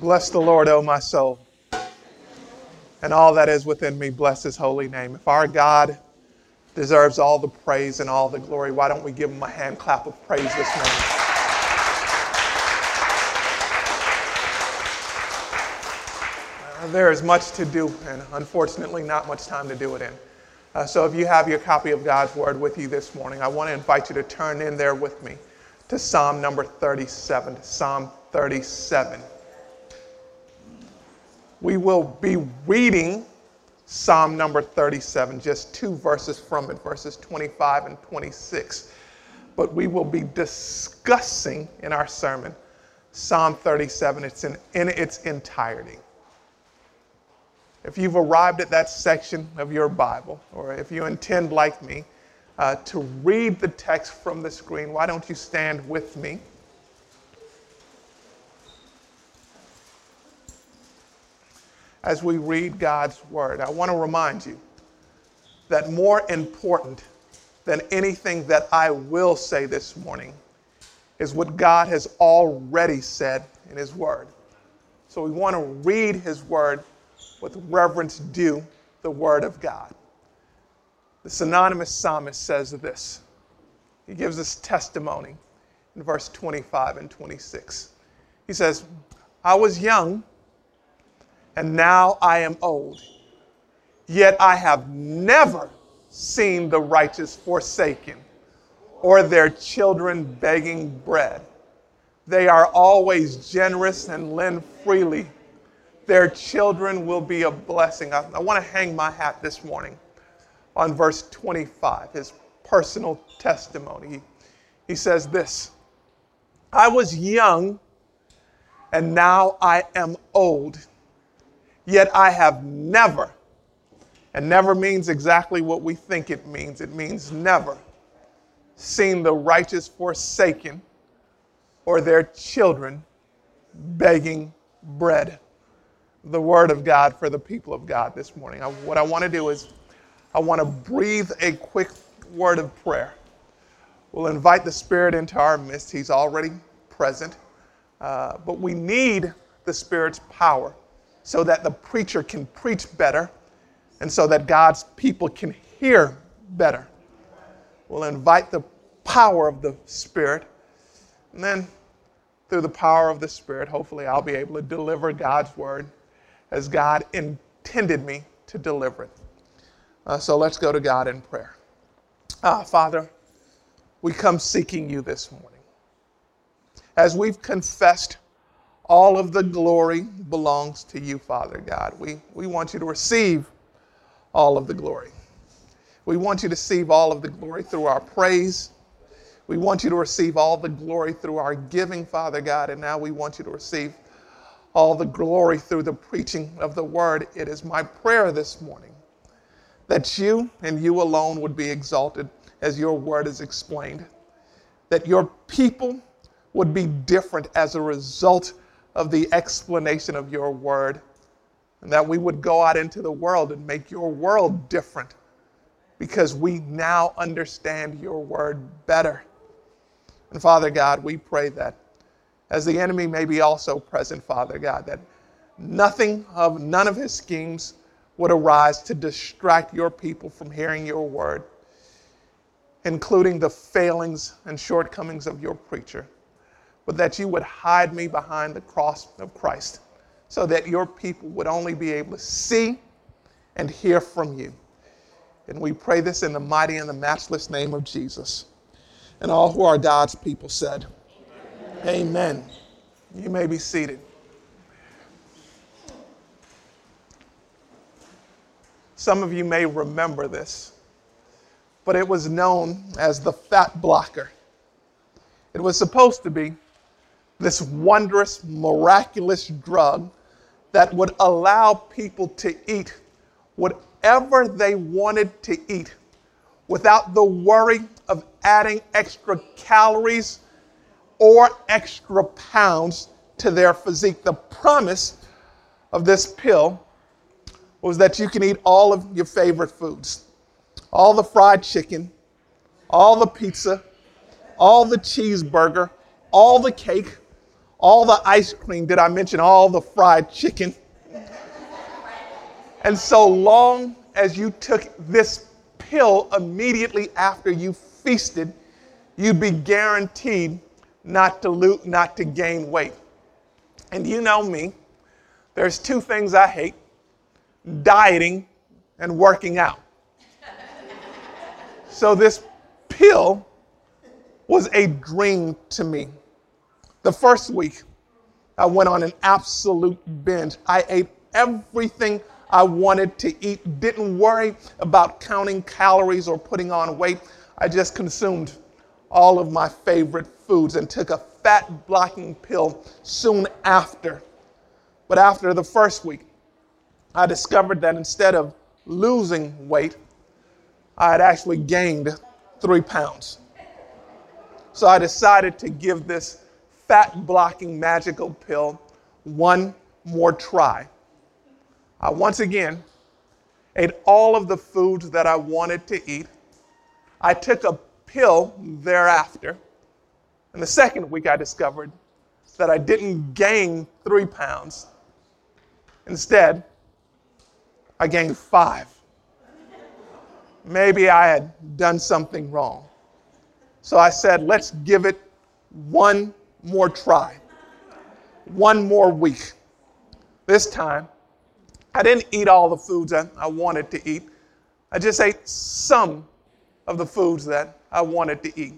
Bless the Lord, O my soul, and all that is within me. Bless his holy name. If our God deserves all the praise and all the glory, why don't we give him a hand clap of praise this morning? Uh, there is much to do, and unfortunately, not much time to do it in. Uh, so, if you have your copy of God's Word with you this morning, I want to invite you to turn in there with me to Psalm number 37. Psalm 37 we will be reading Psalm number 37, just two verses from it, verses 25 and 26. But we will be discussing in our sermon Psalm 37 it's in, in its entirety. If you've arrived at that section of your Bible, or if you intend, like me, uh, to read the text from the screen, why don't you stand with me? As we read God's word. I want to remind you that more important than anything that I will say this morning is what God has already said in His word. So we want to read His word with reverence due the word of God. The synonymous psalmist says this. He gives us testimony in verse 25 and 26. He says, I was young and now I am old. Yet I have never seen the righteous forsaken or their children begging bread. They are always generous and lend freely. Their children will be a blessing. I, I want to hang my hat this morning on verse 25, his personal testimony. He, he says this I was young, and now I am old Yet I have never, and never means exactly what we think it means, it means never, seen the righteous forsaken or their children begging bread. The word of God for the people of God this morning. what I want to do is, I want to breathe a quick word of prayer. We'll invite the Spirit into our midst. He's already present. Uh, but we need the Spirit's power so that the preacher can preach better and so that God's people can hear better. We'll invite the power of the Spirit, and then through the power of the Spirit, hopefully, I'll be able to deliver God's word as God intended me to deliver it. Uh, so let's go to God in prayer. Ah, Father, we come seeking you this morning. As we've confessed all of the glory belongs to you, Father God. We, we want you to receive all of the glory. We want you to receive all of the glory through our praise. We want you to receive all the glory through our giving, Father God. And now we want you to receive all the glory through the preaching of the word. It is my prayer this morning that you and you alone would be exalted as your word is explained, that your people would be different as a result of the explanation of your word, and that we would go out into the world and make your world different because we now understand your word better. And Father God, we pray that as the enemy may be also present, Father God, that nothing of none of his schemes would arise to distract your people from hearing your word, including the failings and shortcomings of your preacher but that you would hide me behind the cross of Christ so that your people would only be able to see and hear from you. And we pray this in the mighty and the matchless name of Jesus. And all who are God's people said, Amen. Amen. You may be seated. Some of you may remember this, but it was known as the fat blocker. It was supposed to be this wondrous, miraculous drug that would allow people to eat whatever they wanted to eat without the worry of adding extra calories or extra pounds to their physique. The promise of this pill was that you can eat all of your favorite foods all the fried chicken, all the pizza, all the cheeseburger, all the cake, all the ice cream? Did I mention all the fried chicken? And so long as you took this pill immediately after you feasted, you'd be guaranteed not to lose, not to gain weight. And you know me, there's two things I hate dieting and working out. so this pill was a dream to me. The first week, I went on an absolute binge. I ate everything I wanted to eat, didn't worry about counting calories or putting on weight. I just consumed all of my favorite foods and took a fat blocking pill soon after. But after the first week, I discovered that instead of losing weight, I had actually gained three pounds. So I decided to give this fat blocking magical pill one more try. I once again ate all of the foods that I wanted to eat. I took a pill thereafter. And the second week, I discovered that I didn't gain three pounds. Instead, I gained five. Maybe I had done something wrong. So I said, let's give it one more try, one more week. This time, I didn't eat all the foods that I wanted to eat. I just ate some of the foods that I wanted to eat.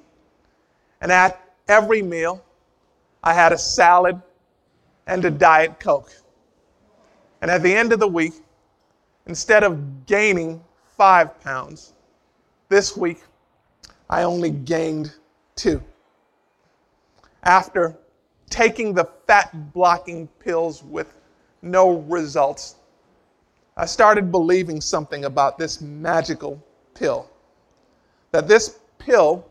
And at every meal, I had a salad and a Diet Coke. And at the end of the week, instead of gaining five pounds, this week I only gained two. After taking the fat blocking pills with no results, I started believing something about this magical pill. That this pill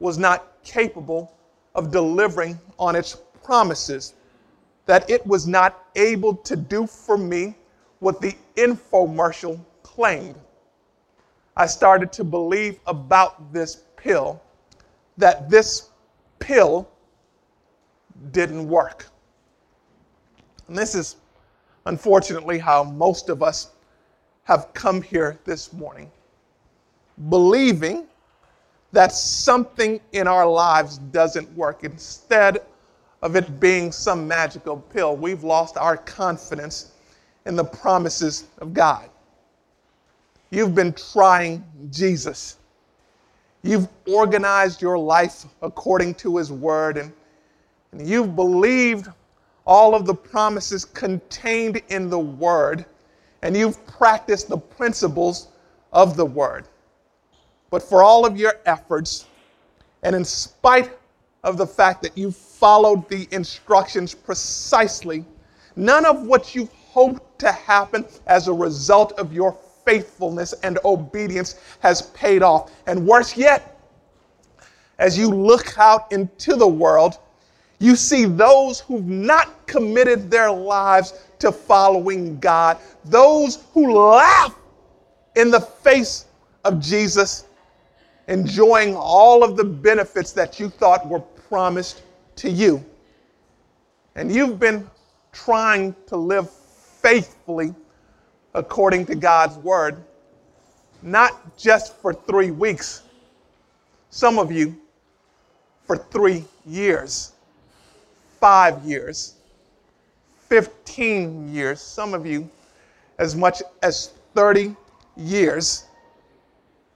was not capable of delivering on its promises, that it was not able to do for me what the infomercial claimed. I started to believe about this pill that this pill didn't work. And this is unfortunately, how most of us have come here this morning, believing that something in our lives doesn't work. Instead of it being some magical pill, we've lost our confidence in the promises of God. You've been trying Jesus. You've organized your life according to His Word, and, and you've believed all of the promises contained in the Word, and you've practiced the principles of the Word. But for all of your efforts, and in spite of the fact that you followed the instructions precisely, none of what you hoped to happen as a result of your faithfulness and obedience has paid off. And worse yet, as you look out into the world, you see those who've not committed their lives to following God, those who laugh in the face of Jesus, enjoying all of the benefits that you thought were promised to you. And you've been trying to live faithfully according to God's word, not just for three weeks, some of you for three years five years, 15 years, some of you as much as 30 years,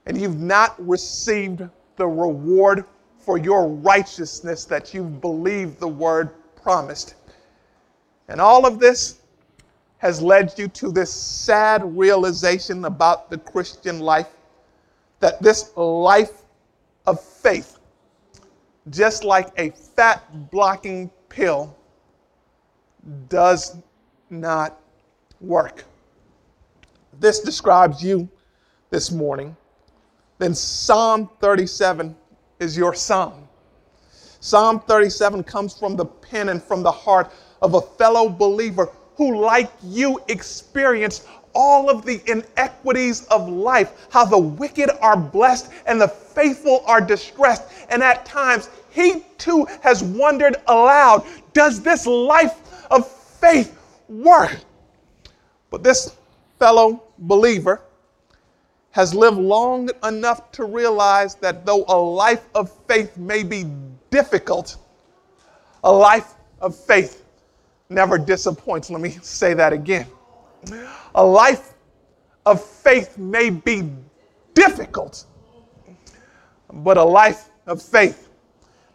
and you've not received the reward for your righteousness that you've believed the word promised. And all of this has led you to this sad realization about the Christian life that this life of faith, just like a fat blocking pill does not work. This describes you this morning. Then Psalm 37 is your psalm. Psalm 37 comes from the pen and from the heart of a fellow believer who, like you, experienced all of the inequities of life, how the wicked are blessed and the faithful are distressed. And at times, he too has wondered aloud does this life of faith work? But this fellow believer has lived long enough to realize that though a life of faith may be difficult, a life of faith never disappoints. Let me say that again. A life of faith may be difficult, but a life of faith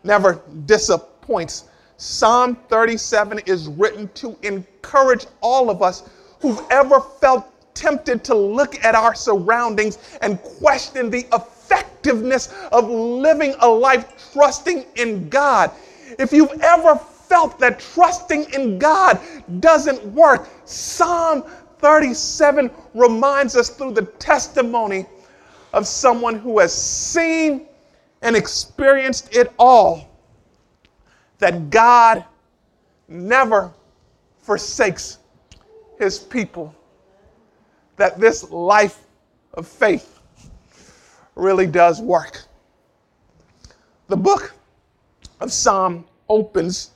never disappoints. Psalm 37 is written to encourage all of us who've ever felt tempted to look at our surroundings and question the effectiveness of living a life trusting in God. If you've ever felt that trusting in God doesn't work, Psalm 37 reminds us through the testimony of someone who has seen and experienced it all that God never forsakes his people, that this life of faith really does work. The book of Psalm opens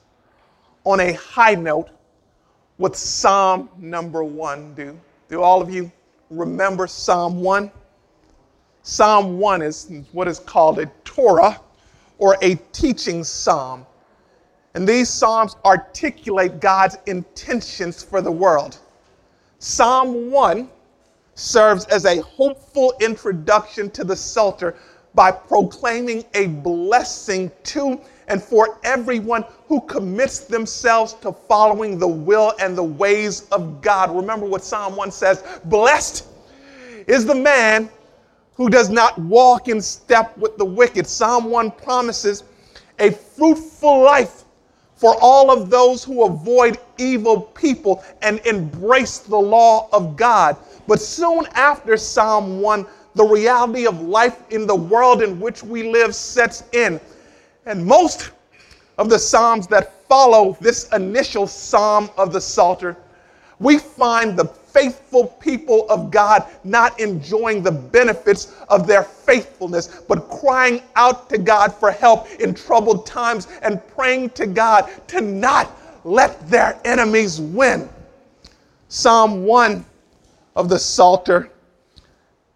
on a high note with Psalm number one. Do, do all of you remember Psalm 1? Psalm 1 is what is called a Torah or a teaching psalm. And these psalms articulate God's intentions for the world. Psalm 1 serves as a hopeful introduction to the Psalter by proclaiming a blessing to and for everyone who commits themselves to following the will and the ways of God. Remember what Psalm 1 says Blessed is the man who does not walk in step with the wicked. Psalm 1 promises a fruitful life for all of those who avoid evil people and embrace the law of God. But soon after Psalm 1, the reality of life in the world in which we live sets in. And most of the Psalms that follow this initial Psalm of the Psalter, we find the faithful people of God not enjoying the benefits of their faithfulness, but crying out to God for help in troubled times and praying to God to not let their enemies win. Psalm 1 of the Psalter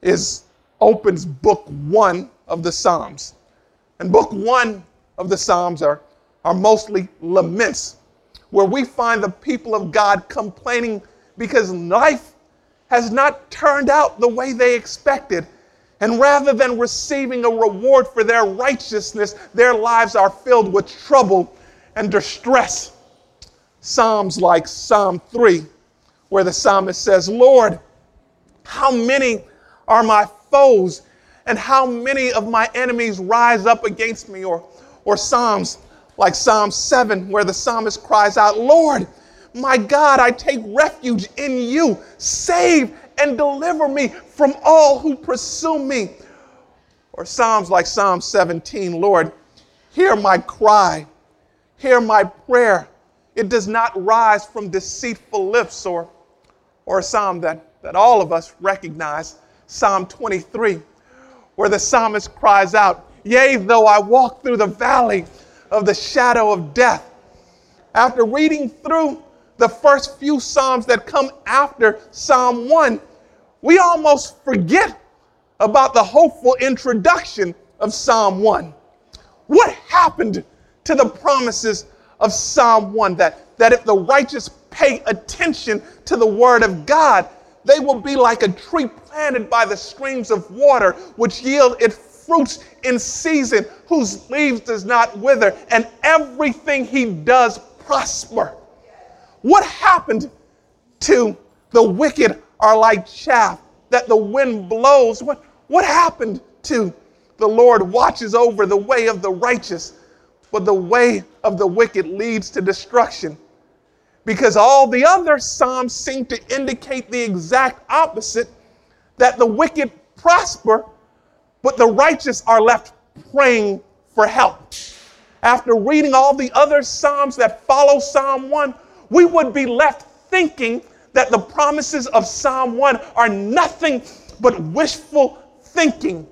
is opens book 1 of the Psalms. And book 1 of the Psalms are, are mostly laments, where we find the people of God complaining because life has not turned out the way they expected. And rather than receiving a reward for their righteousness, their lives are filled with trouble and distress. Psalms like Psalm 3, where the psalmist says, Lord, how many are my foes, and how many of my enemies rise up against me? Or, or Psalms like Psalm 7, where the psalmist cries out, Lord, my God, I take refuge in you. Save and deliver me from all who pursue me. Or Psalms like Psalm 17 Lord, hear my cry, hear my prayer. It does not rise from deceitful lips, or, or a psalm that, that all of us recognize, Psalm 23, where the psalmist cries out, Yea, though I walk through the valley of the shadow of death. After reading through the first few Psalms that come after Psalm 1, we almost forget about the hopeful introduction of Psalm 1. What happened to the promises of Psalm 1 that, that if the righteous pay attention to the word of God, they will be like a tree planted by the streams of water, which yield its fruits in season, whose leaves does not wither, and everything he does prosper. What happened to the wicked are like chaff that the wind blows? What, what happened to the Lord watches over the way of the righteous, but the way of the wicked leads to destruction? Because all the other Psalms seem to indicate the exact opposite that the wicked prosper, but the righteous are left praying for help. After reading all the other Psalms that follow Psalm 1, we would be left thinking that the promises of Psalm 1 are nothing but wishful thinking.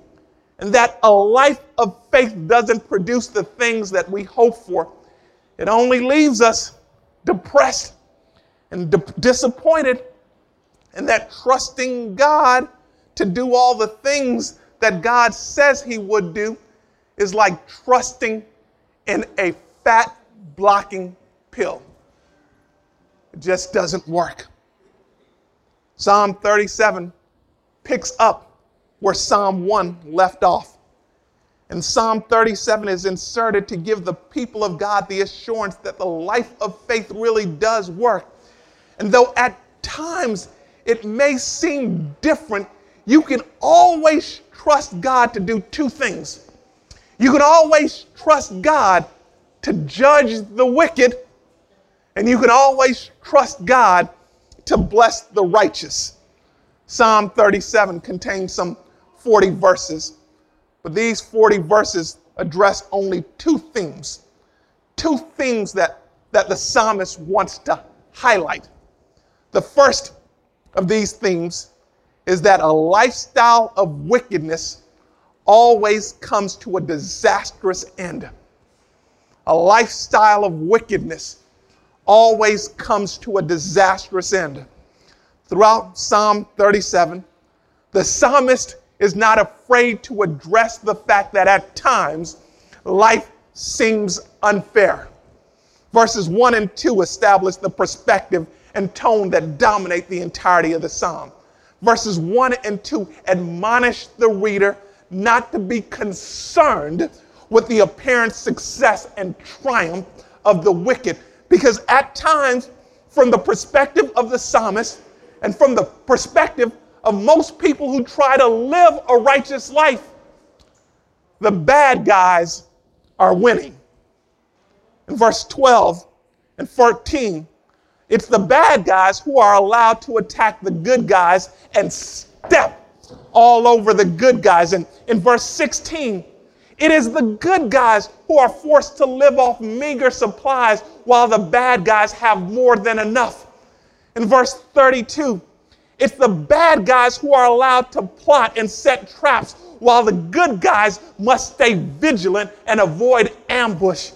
and that a life of faith doesn't produce the things that we hope for. It only leaves us depressed and di- disappointed, and that trusting God to do all the things that God says He would do is like trusting in a fat blocking pill. Just doesn't work. Psalm 37 picks up where Psalm 1 left off. And Psalm 37 is inserted to give the people of God the assurance that the life of faith really does work. And though at times it may seem different, you can always trust God to do two things. You can always trust God to judge the wicked, and you can always trust God to bless the righteous. Psalm 37 contains some 40 verses, but these 40 verses address only two themes, two things that, that the psalmist wants to highlight. The first of these themes is that a lifestyle of wickedness always comes to a disastrous end. A lifestyle of wickedness always comes to a disastrous end. Throughout Psalm 37, the psalmist is not afraid to address the fact that at times life seems unfair. Verses 1 and 2 establish the perspective and tone that dominate the entirety of the psalm. Verses 1 and 2 admonish the reader not to be concerned with the apparent success and triumph of the wicked, because at times, from the perspective of the psalmist and from the perspective of most people who try to live a righteous life, the bad guys are winning. In verse 12 and 14, it's the bad guys who are allowed to attack the good guys and step all over the good guys. And in verse 16, it is the good guys who are forced to live off meager supplies while the bad guys have more than enough. In verse 32, it's the bad guys who are allowed to plot and set traps while the good guys must stay vigilant and avoid ambush.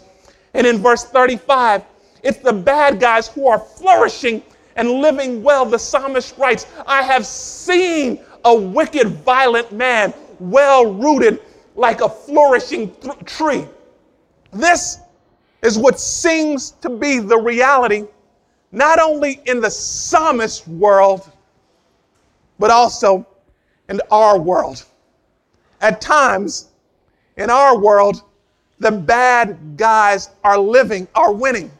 And in verse 35, it's the bad guys who are flourishing and living well. The psalmist writes, I have seen a wicked, violent man, well rooted like a flourishing th- tree. This is what seems to be the reality, not only in the psalmist world, but also in our world. At times, in our world, the bad guys are living, are winning.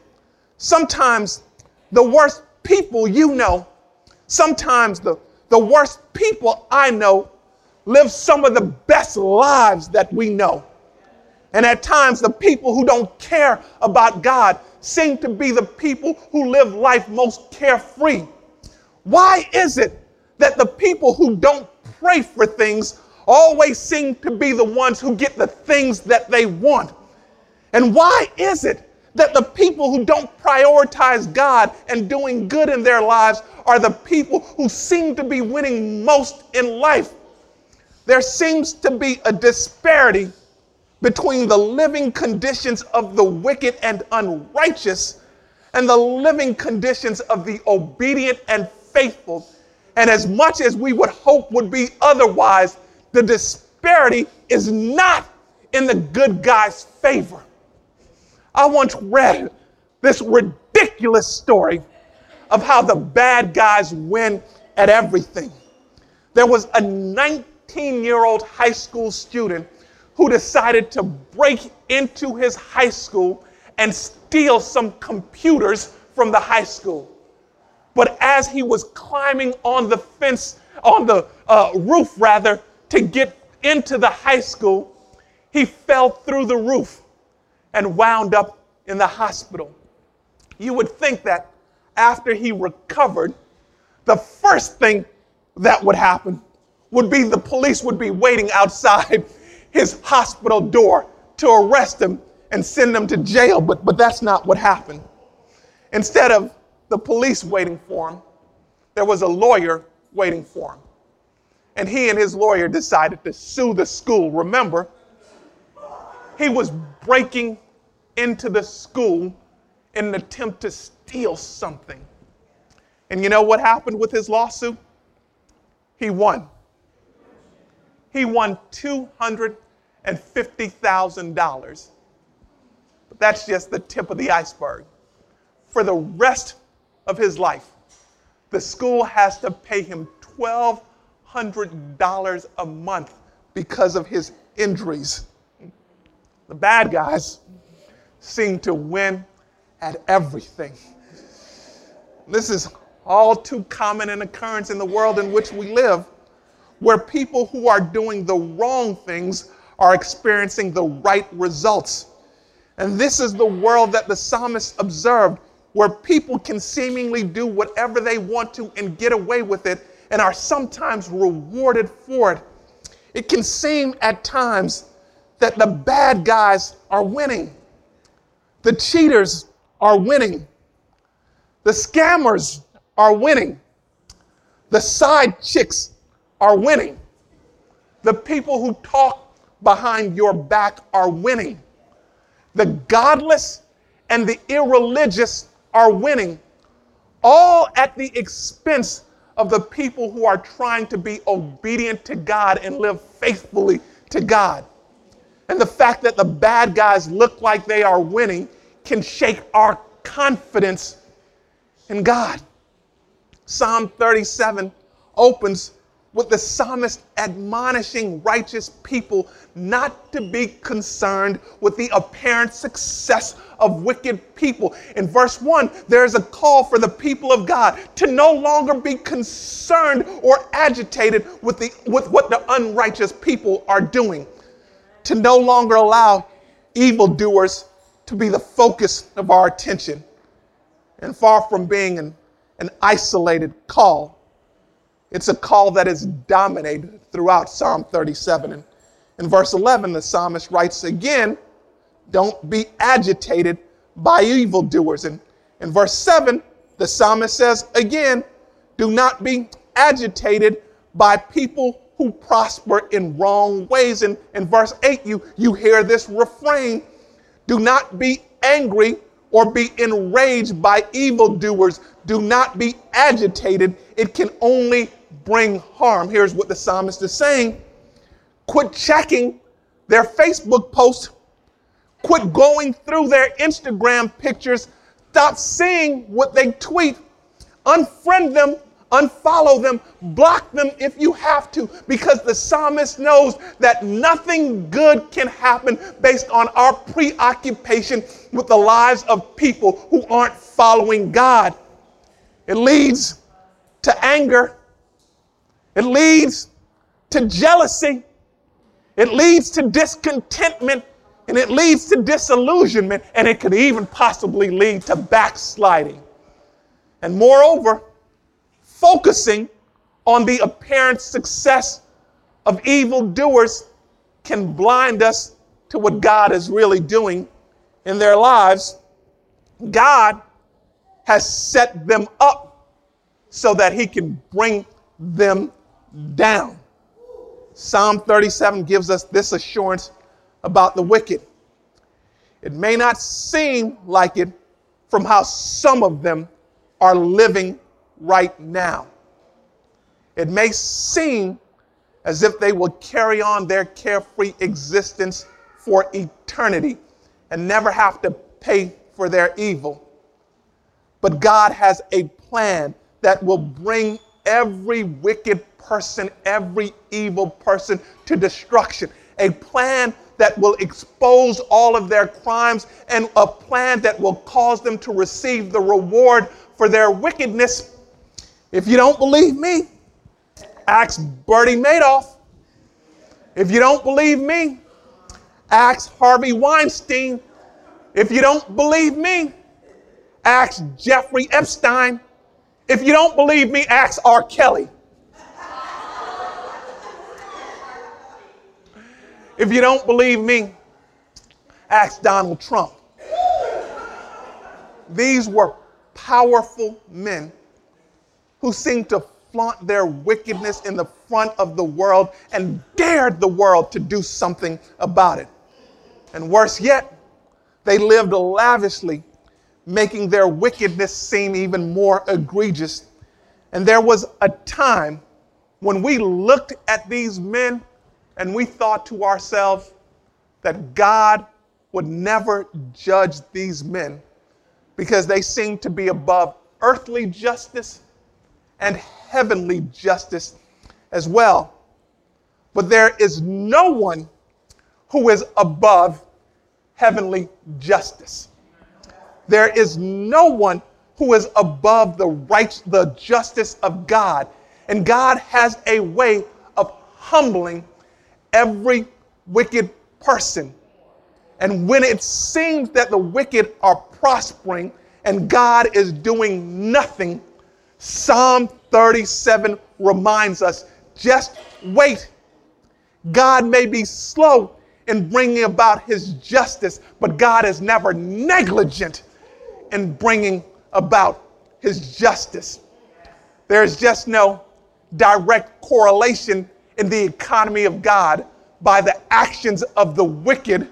Sometimes the worst people you know, sometimes the, the worst people I know live some of the best lives that we know. And at times, the people who don't care about God seem to be the people who live life most carefree. Why is it that the people who don't pray for things always seem to be the ones who get the things that they want? And why is it that the people who don't prioritize God and doing good in their lives are the people who seem to be winning most in life. There seems to be a disparity between the living conditions of the wicked and unrighteous and the living conditions of the obedient and faithful. And as much as we would hope would be otherwise, the disparity is not in the good guy's favor. I once read this ridiculous story of how the bad guys win at everything. There was a 19 year old high school student who decided to break into his high school and steal some computers from the high school. But as he was climbing on the fence, on the uh, roof rather, to get into the high school, he fell through the roof and wound up in the hospital. You would think that after he recovered, the first thing that would happen would be the police would be waiting outside his hospital door to arrest him and send him to jail, but, but that's not what happened. Instead of the police waiting for him, there was a lawyer waiting for him. and he and his lawyer decided to sue the school. Remember, he was breaking into the school in an attempt to steal something. And you know what happened with his lawsuit? He won. He won $250,000. But that's just the tip of the iceberg. For the rest of his life, the school has to pay him $1,200 a month because of his injuries. The bad guys seem to win at everything. This is all too common an occurrence in the world in which we live, where people who are doing the wrong things are experiencing the right results. And this is the world that the psalmist observed, where people can seemingly do whatever they want to and get away with it and are sometimes rewarded for it. It can seem at times that the bad guys are winning, the cheaters are winning, the scammers are winning. The side chicks are winning. The people who talk behind your back are winning. The godless and the irreligious are winning, all at the expense of the people who are trying to be obedient to God and live faithfully to God. And the fact that the bad guys look like they are winning can shake our confidence in God. Psalm 37 opens with the psalmist admonishing righteous people not to be concerned with the apparent success of wicked people. In verse 1, there is a call for the people of God to no longer be concerned or agitated with, the, with what the unrighteous people are doing, to no longer allow evildoers to be the focus of our attention. And far from being an an isolated call. It's a call that is dominated throughout Psalm 37. And in verse 11, the psalmist writes again, Don't be agitated by evildoers. And in verse 7, the psalmist says again, Do not be agitated by people who prosper in wrong ways. And in verse 8, you, you hear this refrain Do not be angry or be enraged by evildoers. Do not be agitated. It can only bring harm. Here's what the psalmist is saying. Quit checking their Facebook posts, quit going through their Instagram pictures, stop seeing what they tweet, unfriend them. Unfollow them, block them if you have to, because the psalmist knows that nothing good can happen based on our preoccupation with the lives of people who aren't following God. It leads to anger, it leads to jealousy, it leads to discontentment, and it leads to disillusionment, and it could even possibly lead to backsliding. And moreover, focusing on the apparent success of evildoers can blind us to what God is really doing in their lives. God has set them up so that He can bring them down. Psalm 37 gives us this assurance about the wicked. It may not seem like it from how some of them are living right now. It may seem as if they will carry on their carefree existence for eternity and never have to pay for their evil. But God has a plan that will bring every wicked person, every evil person to destruction. A plan that will expose all of their crimes and a plan that will cause them to receive the reward for their wickedness if you don't believe me, ask Bernie Madoff. If you don't believe me, ask Harvey Weinstein. If you don't believe me, ask Jeffrey Epstein. If you don't believe me, ask R. Kelly. If you don't believe me, ask Donald Trump. These were powerful men who seemed to flaunt their wickedness in the front of the world and dared the world to do something about it. And worse yet, they lived lavishly, making their wickedness seem even more egregious. And there was a time when we looked at these men and we thought to ourselves that God would never judge these men because they seemed to be above earthly justice and heavenly justice as well. But there is no one who is above heavenly justice. There is no one who is above the right the justice of God. And God has a way of humbling every wicked person. And when it seems that the wicked are prospering and God is doing nothing, Psalm 37 reminds us just wait. God may be slow in bringing about his justice, but God is never negligent in bringing about his justice. There's just no direct correlation in the economy of God by the actions of the wicked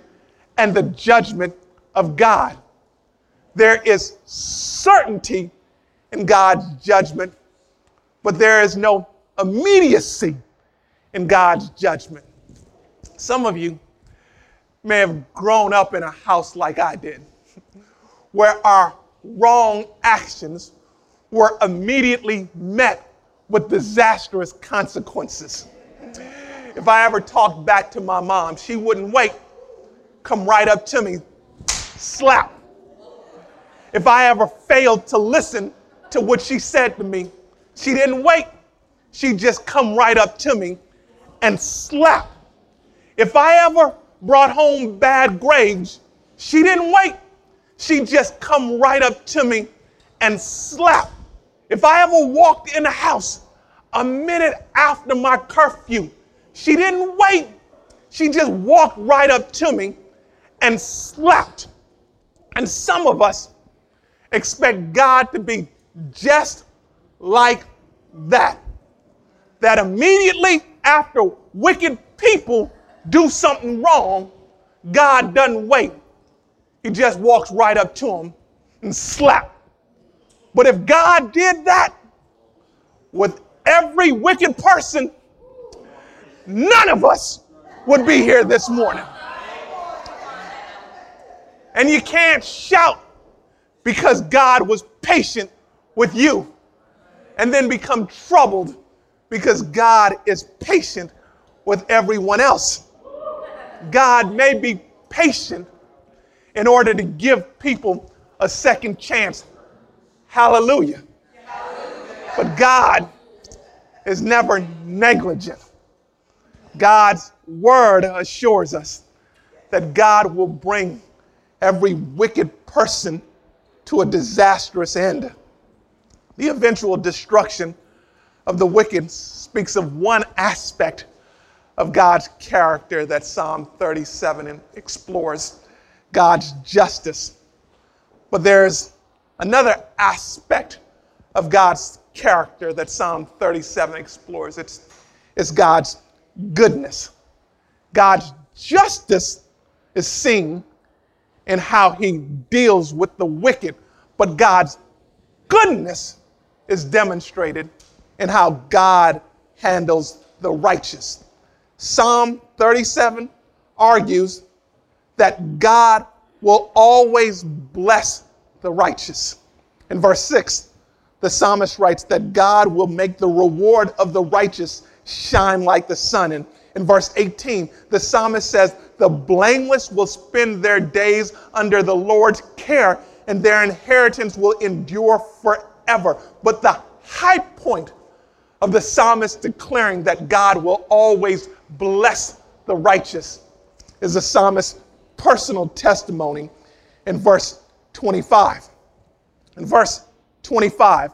and the judgment of God. There is certainty in God's judgment, but there is no immediacy in God's judgment. Some of you may have grown up in a house like I did, where our wrong actions were immediately met with disastrous consequences. If I ever talked back to my mom, she wouldn't wait, come right up to me, slap. If I ever failed to listen to what she said to me, she didn't wait. She'd just come right up to me and slap. If I ever brought home bad grades, she didn't wait. She just come right up to me and slap. If I ever walked in the house a minute after my curfew, she didn't wait. She just walked right up to me and slapped. And some of us expect God to be just like that. That immediately after wicked people do something wrong, God doesn't wait. He just walks right up to them and slap. But if God did that with every wicked person none of us would be here this morning. And you can't shout because God was patient with you and then become troubled because God is patient with everyone else. God may be patient in order to give people a second chance. Hallelujah. But God is never negligent. God's word assures us that God will bring every wicked person to a disastrous end. The eventual destruction of the wicked speaks of one aspect of God's character that Psalm 37 explores God's justice. But there's another aspect of God's character that Psalm 37 explores. It's, it's God's goodness. God's justice is seen in how he deals with the wicked, but God's goodness is demonstrated in how God handles the righteous. Psalm 37 argues that God will always bless the righteous. In verse 6, the psalmist writes that God will make the reward of the righteous shine like the sun. And in verse 18, the psalmist says, The blameless will spend their days under the Lord's care, and their inheritance will endure forever. But the high point of the psalmist declaring that God will always bless the righteous is the psalmist's personal testimony in verse 25. In verse 25,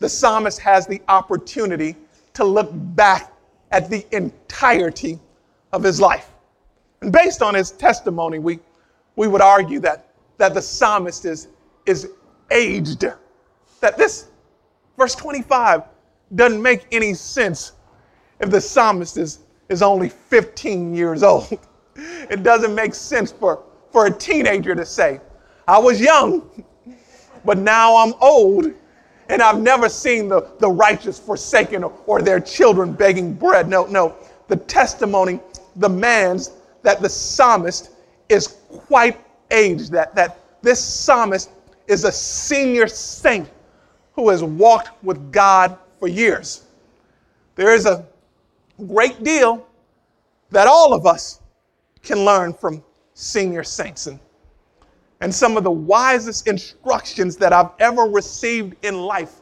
the psalmist has the opportunity to look back at the entirety of his life. And based on his testimony, we, we would argue that, that the psalmist is, is aged. That this, verse 25, doesn't make any sense if the psalmist is, is only 15 years old. It doesn't make sense for, for a teenager to say, I was young, but now I'm old, and I've never seen the, the righteous forsaken or, or their children begging bread. No, no. The testimony demands that the psalmist is quite aged, that, that this psalmist is a senior saint who has walked with God for years. There is a great deal that all of us can learn from senior saints. And, and some of the wisest instructions that I've ever received in life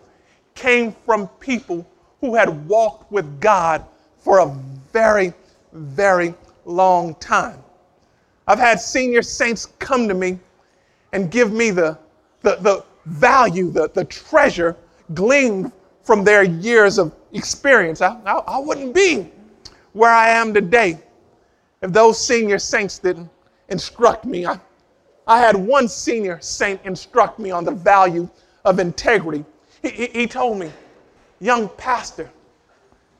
came from people who had walked with God for a very, very long time. I've had senior saints come to me and give me the, the, the value, the, the treasure gleaned from their years of experience. I, I, I wouldn't be where I am today if those senior saints didn't instruct me. I, I had one senior saint instruct me on the value of integrity. He, he, he told me, young pastor,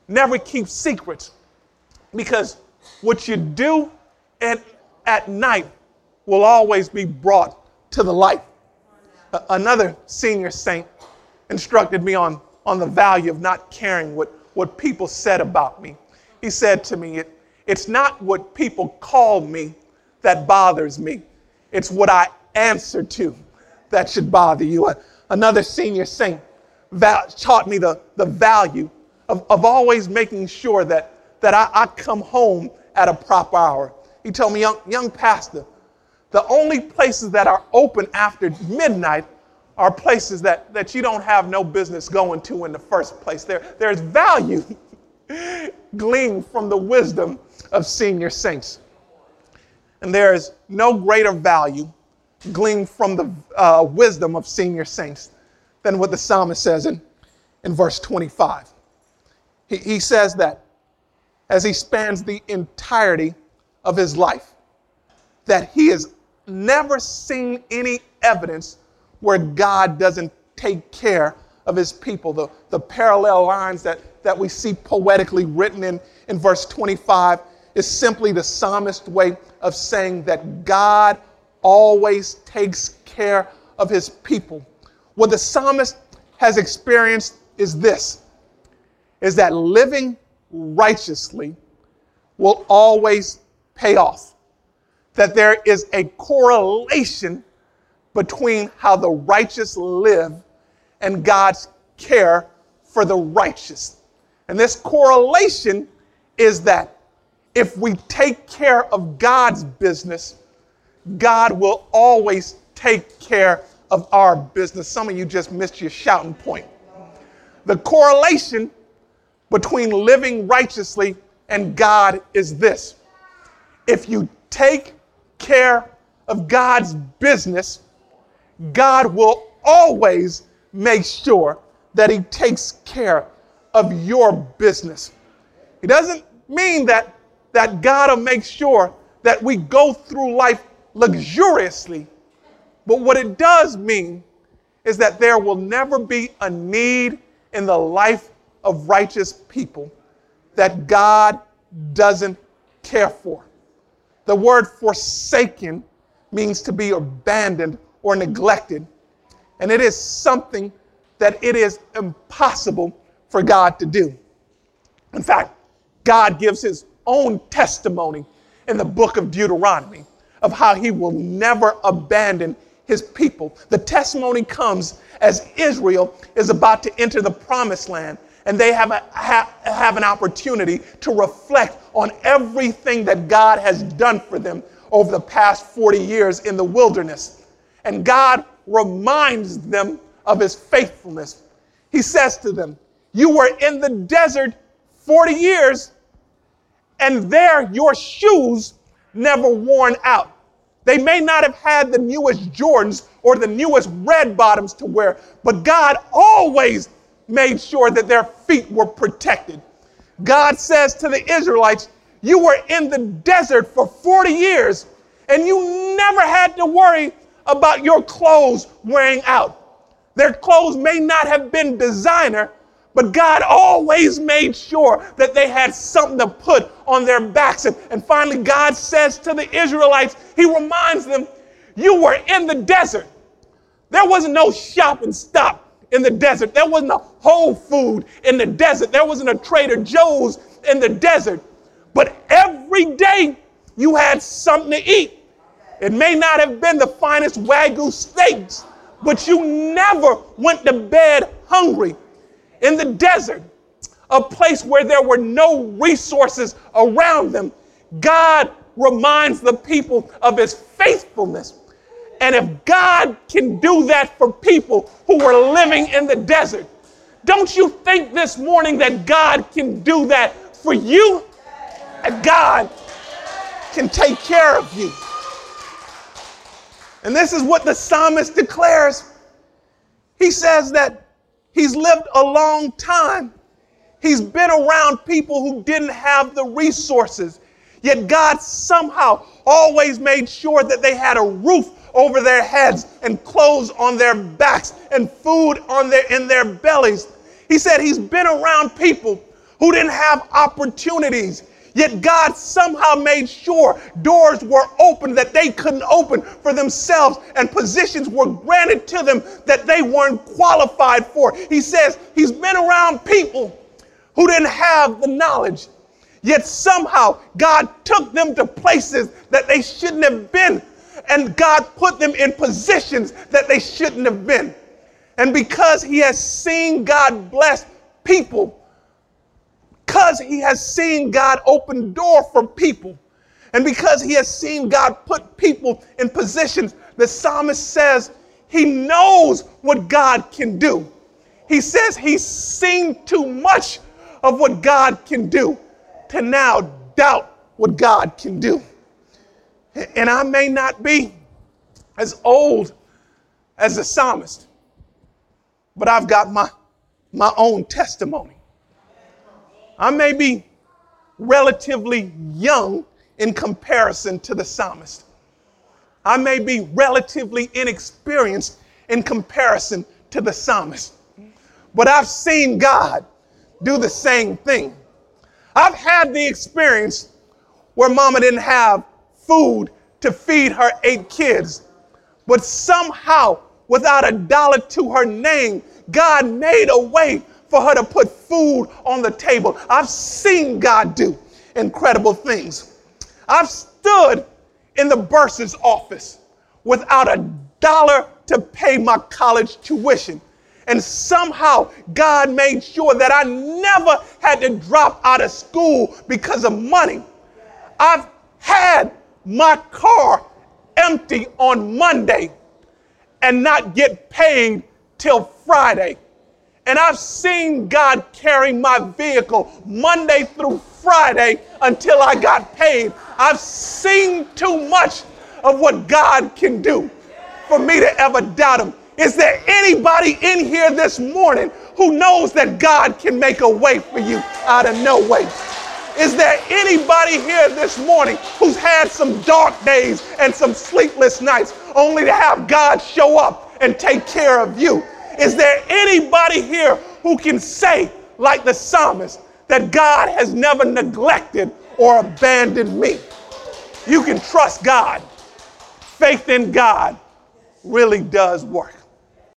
never keep secrets because what you do at, at night will always be brought to the light. Another senior saint instructed me on, on the value of not caring what, what people said about me. He said to me, it, It's not what people call me that bothers me, it's what I answer to that should bother you. Another senior saint taught me the, the value of, of always making sure that, that I, I come home at a proper hour. He told me, young, young pastor, the only places that are open after midnight are places that, that you don't have no business going to in the first place. There, there's value gleaned from the wisdom of senior saints. And there is no greater value gleaned from the uh, wisdom of senior saints than what the psalmist says in, in verse 25. He, he says that as he spans the entirety of his life, that he has never seen any evidence where God doesn't take care of his people. The, the parallel lines that, that we see poetically written in, in verse 25 is simply the psalmist way of saying that God always takes care of his people. What the psalmist has experienced is this is that living righteously will always pay off. That there is a correlation between how the righteous live and God's care for the righteous. And this correlation is that if we take care of God's business, God will always take care of our business. Some of you just missed your shouting point. The correlation between living righteously and God is this if you take care of God's business, God will always make sure that He takes care of your business. It doesn't mean that, that God will make sure that we go through life luxuriously, but what it does mean is that there will never be a need in the life of righteous people that God doesn't care for. The word forsaken means to be abandoned or neglected. And it is something that it is impossible for God to do. In fact, God gives his own testimony in the book of Deuteronomy of how he will never abandon his people. The testimony comes as Israel is about to enter the promised land and they have, a, ha, have an opportunity to reflect on everything that God has done for them over the past 40 years in the wilderness. And God reminds them of his faithfulness. He says to them, You were in the desert 40 years, and there your shoes never worn out. They may not have had the newest Jordans or the newest red bottoms to wear, but God always made sure that their feet were protected. God says to the Israelites, You were in the desert for 40 years and you never had to worry about your clothes wearing out. Their clothes may not have been designer, But God always made sure that they had something to put on their backs. And, and finally, God says to the Israelites, He reminds them, You were in the desert. There wasn't no shop and stop in the desert. There wasn't a Whole Food in the desert. There wasn't a Trader Joe's in the desert. But every day you had something to eat. It may not have been the finest Wagyu steaks, but you never went to bed hungry in the desert, a place where there were no resources around them, God reminds the people of his faithfulness. And if God can do that for people who were living in the desert, don't you think this morning that God can do that for you? That God can take care of you. And this is what the psalmist declares. He says that He's lived a long time. He's been around people who didn't have the resources. Yet God somehow always made sure that they had a roof over their heads and clothes on their backs and food on their in their bellies. He said he's been around people who didn't have opportunities. Yet God somehow made sure doors were open that they couldn't open for themselves and positions were granted to them that they weren't qualified for. He says he's been around people who didn't have the knowledge. Yet somehow God took them to places that they shouldn't have been. And God put them in positions that they shouldn't have been. And because he has seen God bless people, because he has seen God open door for people and because he has seen God put people in positions, the psalmist says he knows what God can do. He says he's seen too much of what God can do to now doubt what God can do. And I may not be as old as the psalmist, but I've got my, my own testimony. I may be relatively young in comparison to the psalmist. I may be relatively inexperienced in comparison to the psalmist. But I've seen God do the same thing. I've had the experience where mama didn't have food to feed her eight kids, but somehow, without a dollar to her name, God made a way for her to put food on the table. I've seen God do incredible things. I've stood in the bursar's office without a dollar to pay my college tuition. And somehow God made sure that I never had to drop out of school because of money. I've had my car empty on Monday and not get paid till Friday. And I've seen God carry my vehicle Monday through Friday until I got paid. I've seen too much of what God can do for me to ever doubt Him. Is there anybody in here this morning who knows that God can make a way for you out of no way? Is there anybody here this morning who's had some dark days and some sleepless nights only to have God show up and take care of you? Is there anybody here who can say, like the psalmist, that God has never neglected or abandoned me? You can trust God. Faith in God really does work.